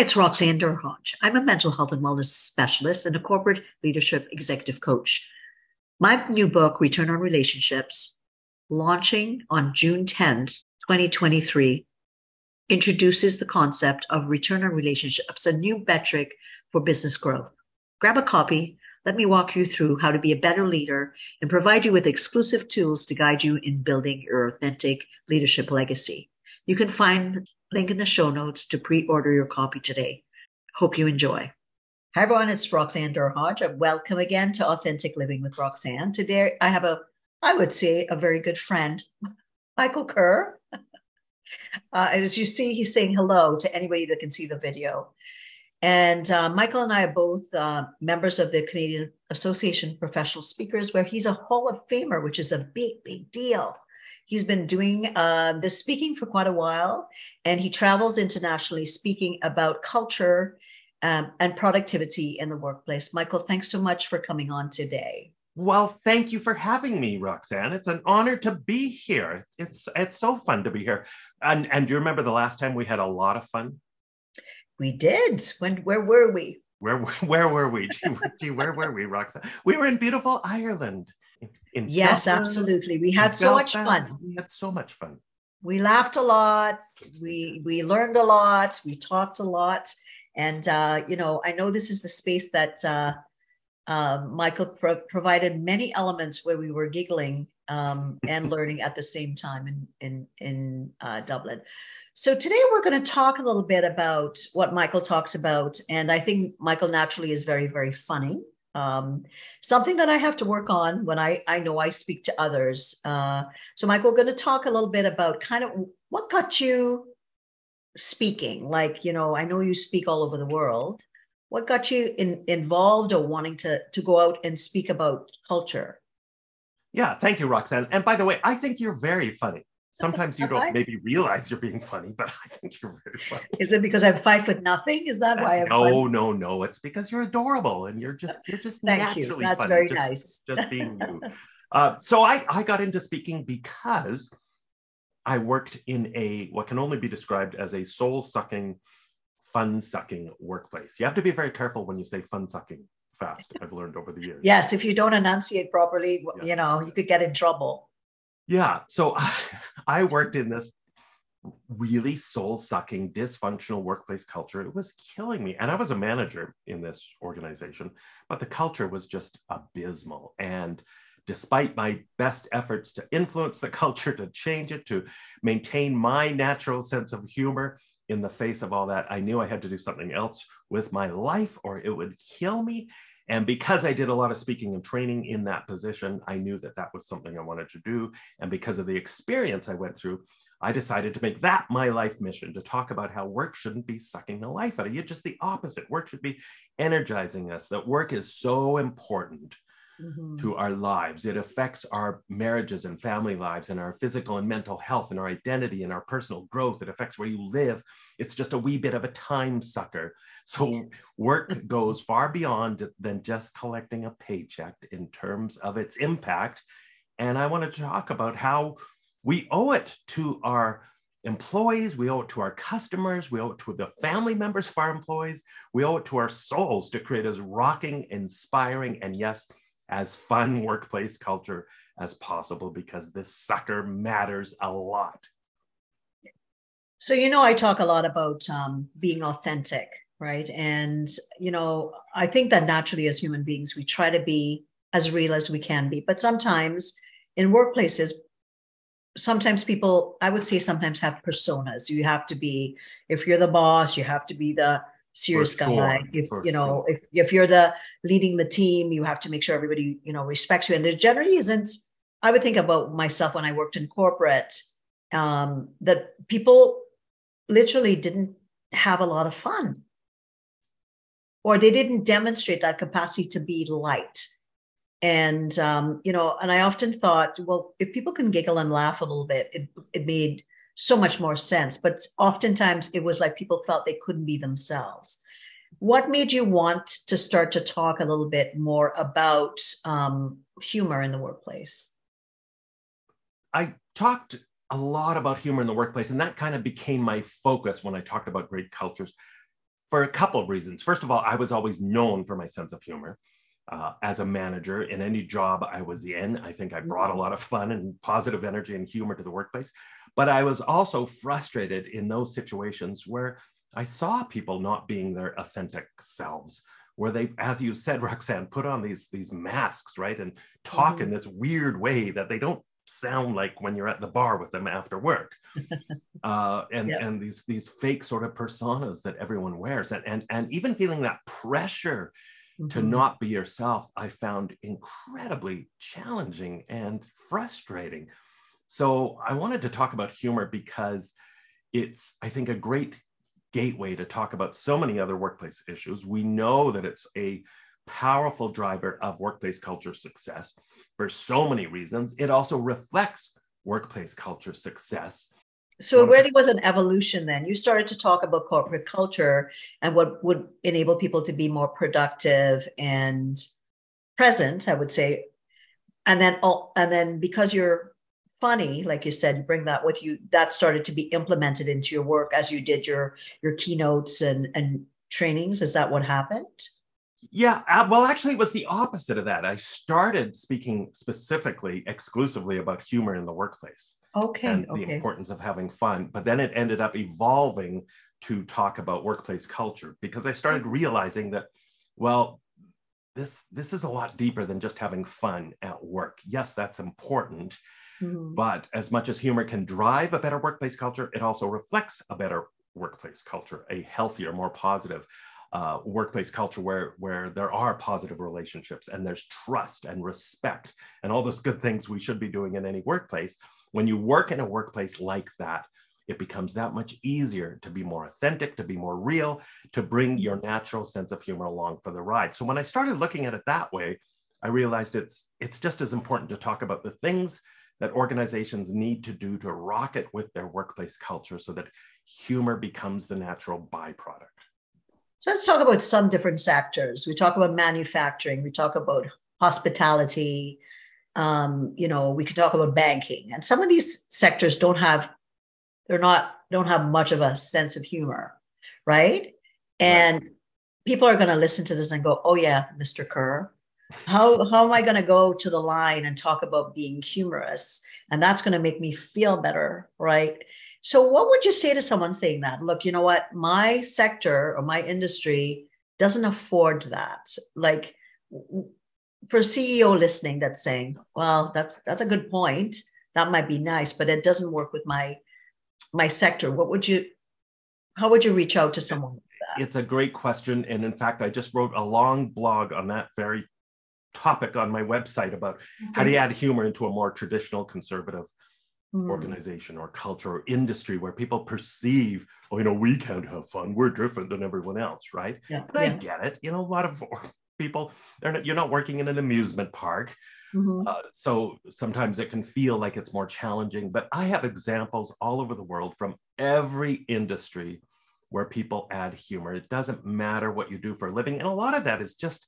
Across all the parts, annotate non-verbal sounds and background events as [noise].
It's Roxanne Derhodge. I'm a mental health and wellness specialist and a corporate leadership executive coach. My new book, Return on Relationships, launching on June 10th, 2023, introduces the concept of return on relationships, a new metric for business growth. Grab a copy. Let me walk you through how to be a better leader and provide you with exclusive tools to guide you in building your authentic leadership legacy. You can find link in the show notes to pre-order your copy today. Hope you enjoy. Hi everyone, it's Roxanne Derhodge. Welcome again to Authentic Living with Roxanne. Today I have a, I would say, a very good friend, Michael Kerr. [laughs] Uh, as you see, he's saying hello to anybody that can see the video. And uh, Michael and I are both uh, members of the Canadian Association of Professional Speakers, where he's a Hall of Famer, which is a big, big deal. He's been doing uh, this speaking for quite a while, and he travels internationally speaking about culture um, and productivity in the workplace. Michael, thanks so much for coming on today. Well, thank you for having me, Roxanne. It's an honor to be here. It's it's so fun to be here. And and do you remember the last time we had a lot of fun? We did. When where were we? Where [laughs] where were we? Gee, where were we, Roxanne? We were in beautiful Ireland in yes, Belfast, absolutely. We had so much fun. We had so much fun. We laughed a lot. We we learned a lot. We talked a lot. And uh, you know, I know this is the space that uh, uh, Michael pro- provided many elements where we were giggling um, and [laughs] learning at the same time in in in uh, Dublin. So today we're going to talk a little bit about what Michael talks about, and I think Michael naturally is very very funny um, something that I have to work on when I, I know I speak to others. Uh, so, Michael, we're going to talk a little bit about kind of what got you speaking. Like, you know, I know you speak all over the world. What got you in, involved or wanting to, to go out and speak about culture? Yeah, thank you, Roxanne. And by the way, I think you're very funny. Sometimes you don't maybe realize you're being funny, but I think you're very funny. Is it because I'm five foot nothing? Is that why? I'm no, funny? no, no. It's because you're adorable and you're just you're just Thank naturally you. That's funny. very just, nice. Just being you. [laughs] Uh, so I I got into speaking because I worked in a what can only be described as a soul sucking, fun sucking workplace. You have to be very careful when you say fun sucking fast. [laughs] I've learned over the years. Yes, if you don't enunciate properly, yes. you know you could get in trouble. Yeah. So [laughs] I, worked in this really soul sucking, dysfunctional workplace culture. It was killing me. And I was a manager in this organization, but the culture was just abysmal. And despite my best efforts to influence the [laughs] culture, to change it, to maintain my natural sense of humor in the face of all that, I knew I had to do something else with my life or it would kill me. And because I did a lot of speaking and training in that position, I knew that that was something I wanted to do. And because of the experience I went through, I decided to make that my life mission to talk about how work shouldn't be sucking the life out of you, just the opposite. Work should be energizing us, that work is so important mm-hmm. to our lives. It affects our marriages and family lives and our physical and mental health and our identity and our personal growth. It affects where you live. It's just a wee bit of a time sucker. [laughs] So work goes far beyond than just collecting a paycheck in terms of its impact. And I want to talk about how we owe it to our employees, we owe it to our customers, we owe it to the family members of our employees, we owe it to our souls to create as rocking, inspiring, and yes, as fun [laughs] workplace culture as possible because this sucker matters a lot. So, you know, I talk a lot about um, being authentic, right? And, you know, I think that naturally as human beings, we try to be as real as we can be. But sometimes in workplaces, sometimes people, I would say, sometimes have personas. You have to be, if you're the boss, you have to be the serious for guy. Sure, if you know, sure. if if you're the leading the team, you have to make sure everybody you know respects you. And there generally isn't I would think about myself when I worked in corporate, um, that people literally didn't have a lot of fun or they didn't demonstrate that capacity to be light and um, you know and i often thought well if people can giggle and laugh a little bit it, it made so much more sense but oftentimes it was like people felt they couldn't be themselves what made you want to start to talk a little bit more about um, humor in the workplace i talked a lot about humor in the workplace and that kind of became my focus when i talked about great cultures for a couple of reasons first of all i was always known for my sense of humor uh, as a manager in any job I was in. I think I brought a lot of fun and positive energy and humor to the workplace. But I was also frustrated in those situations where I saw people not being their authentic selves, where they, as you said, [laughs] Roxanne, put on these, these masks, right? And talk mm-hmm. in this weird way that they don't sound like when you're at the bar with them after work. [laughs] uh, and, and these, these fake sort of personas that everyone wears. And, and, and even feeling that pressure mm-hmm. to not be yourself, I found incredibly challenging and frustrating. So I wanted to talk about humor because it's, I think, a great gateway to talk about so many other workplace issues. We know that it's a powerful driver of workplace culture success for so many reasons. It also reflects workplace culture success so it really was an evolution then you started to talk about corporate culture and what would enable people to be more productive and present i would say and then oh, and then because you're funny like you said you bring that with you that started to be implemented into your work as you did your your keynotes and and trainings. Is that what happened? Yeah well actually it was the opposite of that. I started speaking specifically exclusively about humor in the workplace okay and okay. the importance of having fun but then it ended up evolving to talk about workplace culture because i started realizing that well this this is a lot deeper than just having fun at work. Yes that's important mm-hmm. but as much as humor can drive a better workplace culture it also reflects a better workplace culture a healthier more positive uh, workplace culture where where there are positive relationships and there's trust and respect and all those good things we should be doing in any workplace when you work in a workplace like that, it becomes that much easier to be more authentic, to be more real, to bring your natural sense of humor along for the ride. So when I started looking at it that way, I realized it's it's just as important to talk about the things that organizations need to do to rocket with their workplace culture so that humor becomes the natural byproduct. So let's talk about some different sectors. We talk about manufacturing, we talk about hospitality, um, you know, we could talk about banking, and some of these sectors don't have, they're not, don't have much of a sense of humor, right? And right. people are going to listen to this and go, "Oh yeah, Mr. Kerr, how how am I going to go to the line and talk about being humorous, and that's going to make me feel better, right?" So, what would you say to someone saying that? Look, you know what, my sector or my industry doesn't afford that. Like, for CEO listening that's saying, well, that's that's a good point. That might be nice, but it doesn't work with my my sector. What would you how would you reach out to someone? It's a great question. And in fact, I just wrote a long blog on that very topic on my website about mm-hmm. how do you add humor into a more traditional conservative mm-hmm. organization or culture or industry where people perceive, oh, you know, we can't have fun. We're different than everyone else, right? Yeah. But yeah. I get it. You know, a lot of [laughs] people they're not, you're not working in an amusement park mm-hmm. uh, so sometimes it can feel like it's more challenging but i have examples all over the world from every industry where people add humor it doesn't matter what you do for a living and a lot of that is just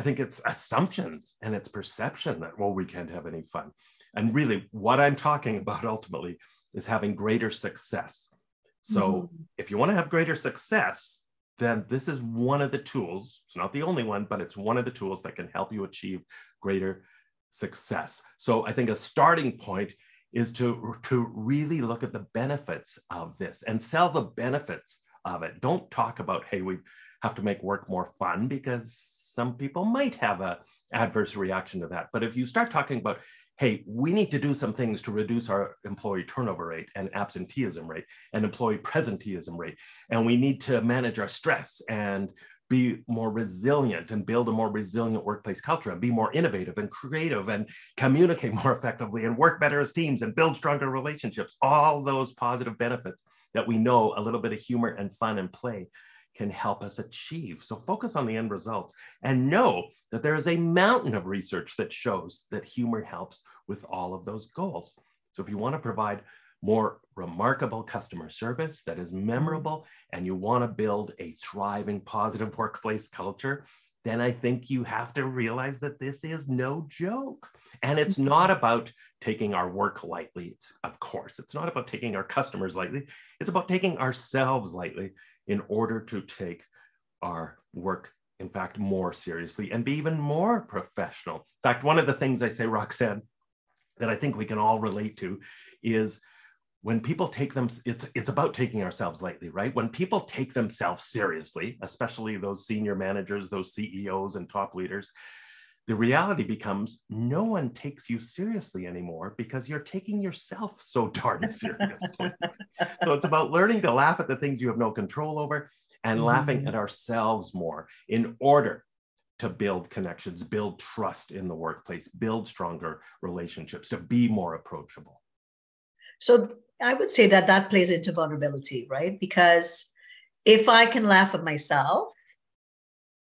i think it's assumptions and it's perception that well we can't have any fun and really what i'm talking [laughs] about ultimately is having greater success so mm-hmm. if you want to have greater success then this is one of the tools. It's not the only one, but it's one of the tools that can help you achieve greater success. So I think a starting point is to, to really look at the benefits of this and sell the benefits of it. Don't talk about, hey, we have to make work more fun because some people might have a adverse reaction to that. But if you start talking about, hey, we need to do some things to reduce our employee turnover rate and absenteeism rate and employee presenteeism rate. And we need to manage our stress and be more resilient and build a more resilient workplace culture and be more innovative and creative and communicate [laughs] more effectively and work better as teams and build stronger relationships. All those positive benefits that we know a little bit of humor and fun and play can help us achieve. So focus on the end results and know that there is a mountain of research that shows that humor helps with all of those goals. So if you want to provide more remarkable customer service that is memorable, and you want to build a thriving, positive workplace culture, then I think you have to realize that this is no joke. And it's mm-hmm. not about taking our work lightly. It's, of course, it's not about taking our customers lightly. It's about taking ourselves lightly in order to take our work, in fact, more seriously and be even more professional. In fact, one of the things I say, Roxanne, that I think we can all relate to is when people take them it's it's about taking ourselves lightly right when people take themselves seriously especially those senior managers those ceos and top leaders the reality becomes no one takes you seriously anymore because you're taking yourself [laughs] so darn seriously so it's about learning to laugh at the things you have no control over and mm-hmm. laughing at ourselves more in order to build connections build trust in the workplace build stronger relationships to be more approachable so I would say that that plays into vulnerability, right? Because if I can laugh at myself,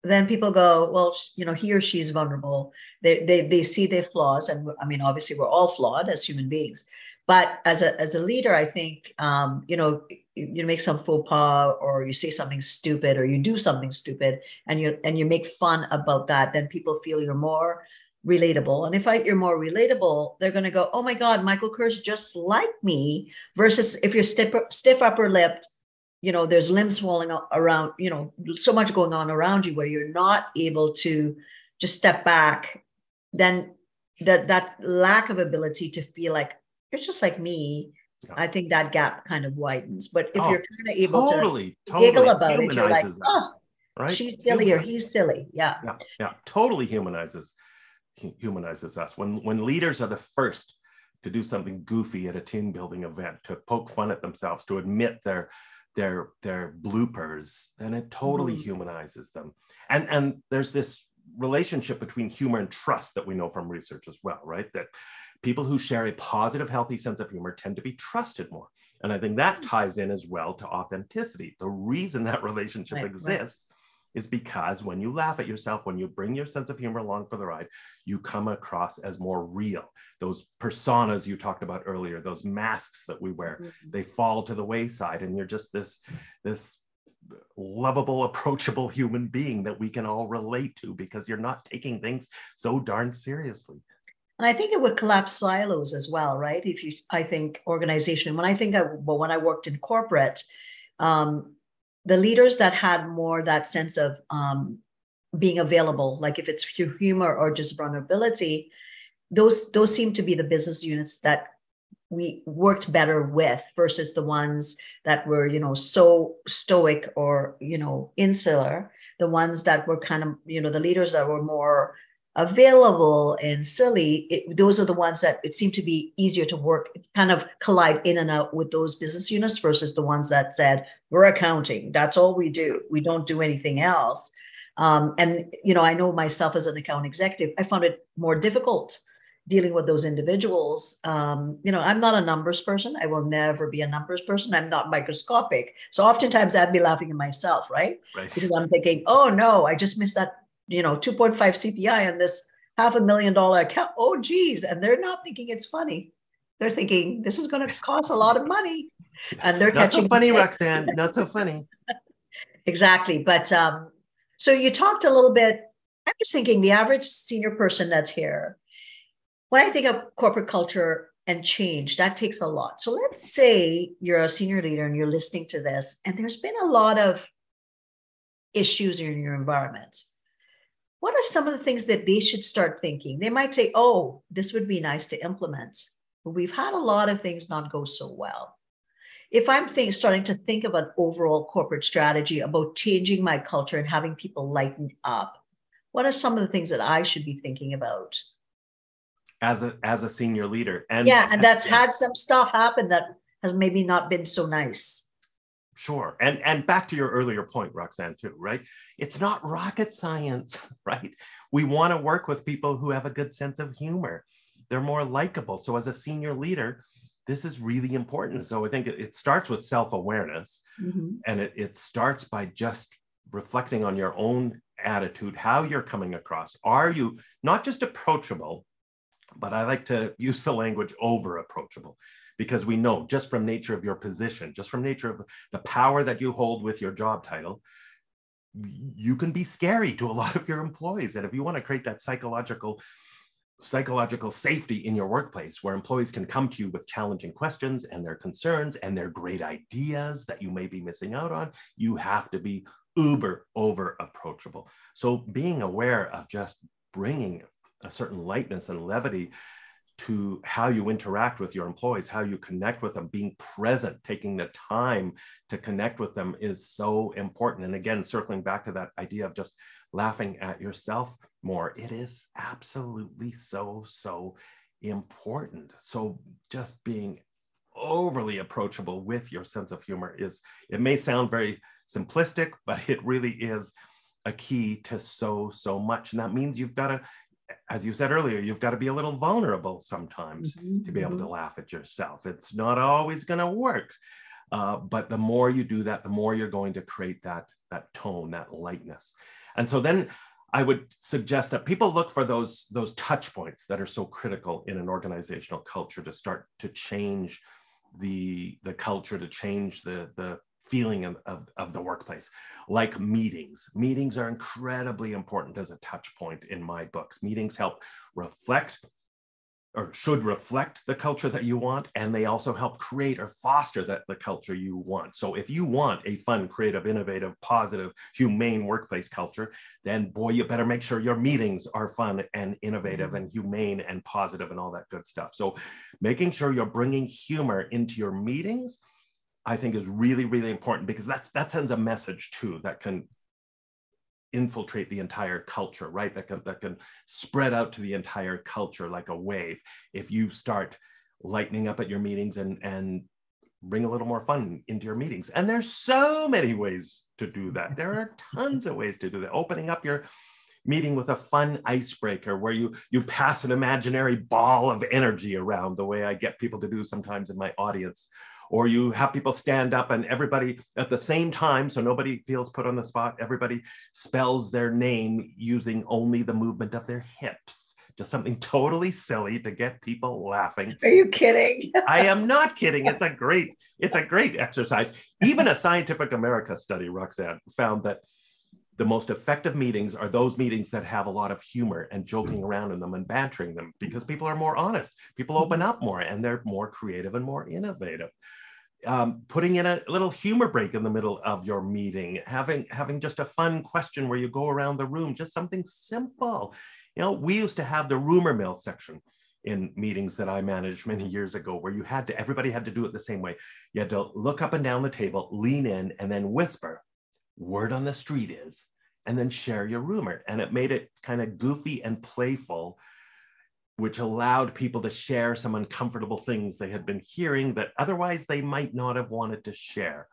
then people go, well, you know, he or she is vulnerable. They, they, they see their flaws. And I mean, obviously, we're all flawed as human beings. But as a, as a leader, I think, um, you know, you, you make some faux pas or you say something stupid or you do something stupid and you, and you make fun about that, then people feel you're more relatable. And if I, you're more relatable, they're going to go, oh my God, Michael Kerr's just like me. Versus if you're stiff, stiff upper lipped, you know, there's limbs falling around, you know, so much going on around you where you're not able to just step back, then that that lack of ability to feel like you're just like me. Yeah. I think that gap kind of widens. But if oh, you're kind of able totally, to totally giggle about it, you're like, oh, right? she's silly or he's silly. Yeah. Yeah. Yeah. Totally humanizes humanizes us. When when leaders are the first to do something goofy at a team building event, to poke fun at themselves, to admit their their their bloopers, then it totally mm. humanizes them. And and there's this relationship between humor and trust that we know from research as well, right? That people who share a positive, healthy sense of humor tend to be trusted more. And I think that mm. ties in as well to authenticity. The reason that relationship right, exists right is because when you laugh at yourself, when you bring your sense of humor along for the ride, you come across as more real. Those personas you talked about earlier, those masks that we wear, mm-hmm. they fall to the wayside, and you're just this this lovable, approachable human being that we can all relate to because you're not taking things so darn seriously. And I think it would collapse silos as well, right? If you, I think organization. When I think of well, when I worked in corporate, um, the leaders that had more that sense of um, being available, like if it's humor or just vulnerability, those those seem to be the business units that we worked better with versus the ones that were you know so stoic or you know insular the ones that were kind of you know the leaders that were more available and silly, it, those are the ones that it seemed to be easier to work, kind of collide in and out with those business units versus the ones that said, we're accounting, that's all we do, we don't do anything else. Um, and, you know, I know myself as an account executive, I found it more difficult dealing with those individuals. Um, you know, I'm not a numbers person. I will never be a numbers person. I'm not microscopic. So oftentimes I'd be laughing at myself, right? right? Because I'm thinking, oh no, I just missed that you know 2.5 cpi on this half a million dollar account oh geez and they're not thinking it's funny they're thinking this is going to cost a lot of money [laughs] and they're not catching so funny roxanne not so funny [laughs] exactly but um so you talked a little bit i'm just thinking the average senior person that's here when i think of corporate culture and change that takes a lot so let's say you're a senior leader and you're listening to this and there's been a lot of issues in your environment what are some of the things that they should start thinking? They might say, oh, this would be nice to implement. But we've had a lot of things not go so well. If I'm think, starting to think of an overall corporate strategy about changing my culture and having people lighten up, what are some of the things that I should be thinking about? As a as a senior leader. And yeah, and that's yeah. had some stuff happen that has maybe not been so nice. sure. And and back to your earlier point, Roxanne, too, right? It's not rocket science, [laughs] right? We want to work with people who have a good sense of humor. They're more likable. So as a senior leader, this is really important. So I think it, it starts with self-awareness mm-hmm. and it, it starts by just reflecting on your own attitude, how you're coming across. Are you not just approachable, but I like to use the language over approachable because we know just from nature of your position, just from nature of the power that you hold with your job title, you can be scary to a lot of your employees. And if you want to create that psychological psychological safety in your workplace where employees can come to you with challenging questions and their concerns and their great ideas that you may be missing out on, you have to be uber over approachable. So being aware of just bringing a certain lightness and levity to how you interact with your employees, how you connect with them, being present, taking the time to connect with them is so important. And again, circling back to that idea of just laughing at yourself more, it is absolutely so, so important. So just being overly approachable with your sense of humor is, it may sound very simplistic, [laughs] but it really is a key to so, so much. And that means you've got to as you said earlier, you've got to be a little vulnerable sometimes mm-hmm, to be able mm-hmm. to laugh at yourself. It's not always going to work. Uh, but the more you do that, the more you're going to create that, that tone, that lightness. And so then I would suggest that people look for those, those touch points that are so critical in an organizational culture to start to change the, the culture, to change the, the feeling of, of, of, the workplace, like meetings. Meetings are incredibly important as a touch point in my books. Meetings help reflect or should reflect the culture that you want, and they also help create or foster that the culture you want. So if you want a fun, creative, innovative, positive, humane workplace culture, then boy, you better make sure your meetings are fun and innovative mm-hmm. and humane and positive and all that good stuff. So making sure you're bringing humor into your meetings I think is really, really important because that's that sends a message too that can infiltrate the entire culture, right? That can that can spread out to the entire culture like a wave. If you start lightening up at your meetings and and bring a little more fun into your meetings. And there's so many ways to do that. There are tons of ways to do that. Opening up your meeting with a fun icebreaker where you you pass an imaginary ball of energy around the way I get people to do sometimes in my audience or you have people stand up and everybody at the same time, so nobody feels put on the spot, everybody spells their name using only the movement of their hips. Just something totally silly to get people laughing. Are you kidding? I [laughs] am not kidding. It's a great, it's a great exercise. Even a Scientific America study, Roxanne, found that the most effective meetings are those meetings that have a lot of humor and joking mm. around in them and bantering them because mm. people are more honest. People mm-hmm. open up more and they're more creative and more innovative um, putting in a little humor break in the middle of your meeting, having having just a fun question where you go around the room, just something simple. You know, we used to have the rumor mill section in meetings that I managed many years ago, where you had to everybody had to do it the same way. You had to look up and down the table, lean in, and then whisper. Word on the street is, and then share your rumor, and it made it kind of goofy and playful which allowed people to share some uncomfortable things they had been hearing that otherwise they might not have wanted to share.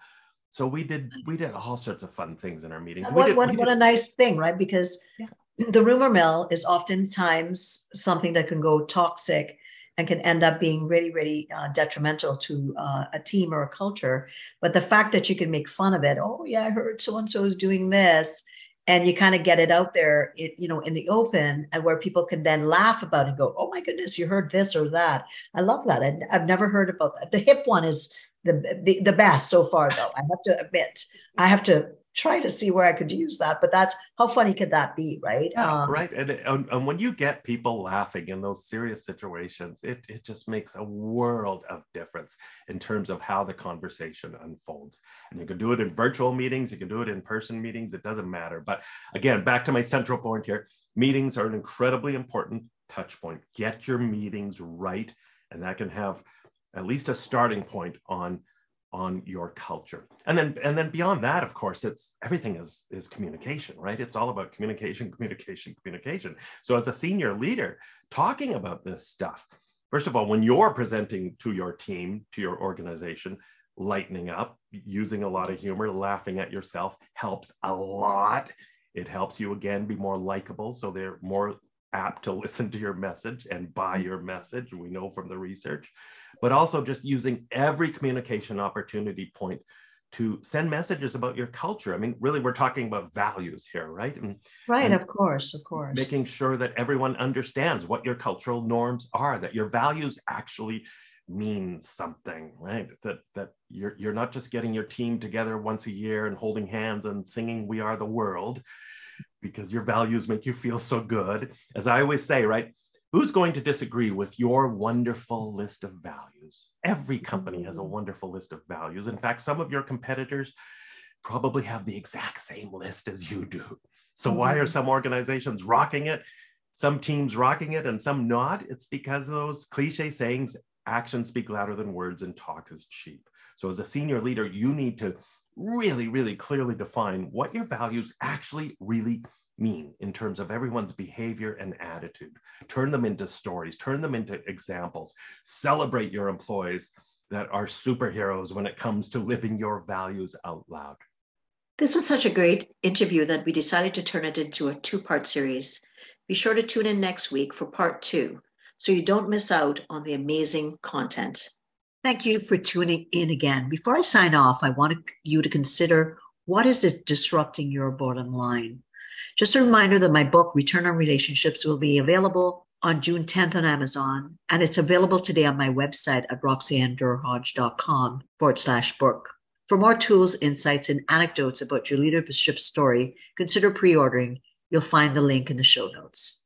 So we did we did mm-hmm. all sorts of fun things in our meetings. What, did, what, what a nice thing, right? Because yeah. the rumor mill is oftentimes something that can go toxic and can end up being really, really uh, detrimental to uh, a team or a culture. But the fact that you can make fun of it, oh yeah, I heard so and so is doing this, and you kind of get it out there it, you know in the open and where people can then laugh about it and go oh my goodness you heard this or that. I love that. I, have never heard about that. The hip one is the, the the best so far though i have to admit. I have to try to see where I could use that. But that's how funny could that be, right? Yeah, um, right. And, and, and when you get people laughing in those serious situations, it, it just makes a world of difference in terms of how the conversation unfolds. And you can do it in virtual meetings, you can do it in person meetings, it doesn't matter. But again, back to my central point here meetings are an incredibly important touch point. Get your meetings right, and that can have at least a starting point on on your culture and then and then beyond that of course it's everything is is communication right it's all about communication communication communication so as a senior leader talking about this stuff first of all when you're presenting to your team to your organization lightening up, using a lot of humor, laughing at yourself helps a lot. It helps you again be more likable. So they're more apt to [laughs] listen to your message and buy mm. your message. We know from the research, but also just using every communication opportunity point to send messages about your culture. I mean, really, we're talking about values here, right? And, right, and of course, of course. Making sure that everyone understands what your cultural norms are, that your values actually mean something, right? That that you're you're not just getting your team together once a year and holding hands and singing "We Are the World," because your values make you feel so good. As I always say, right? Who's going to disagree with your wonderful list of values? Every company has a mm. wonderful list of values. In fact, some of your competitors probably have the exact same list as you do. So, why are mm. some organizations rocking it, some teams rocking it, and some not? It's because those cliche sayings actions speak louder than words and talk is cheap. So, as a senior leader, you need to really, really clearly define what your values actually really mean in terms of everyone's behavior and attitude. Turn them into stories, turn them into examples, celebrate your employees that are superheroes when it comes to living your values out loud. This was such a great interview that we decided to turn it into a two part series. Be sure to tune in next week for part two so you don't miss out on the amazing content. Thank you for tuning in again. Before I sign off, I want you to consider what is it disrupting your bottom line? Just a reminder that my book, Return on Relationships, will be available on June 10th on Amazon, and it's available today on my website at roxannederhodge.com forward slash book. For more tools, insights, and anecdotes about your leadership story, consider pre ordering. You'll find the link in the show notes.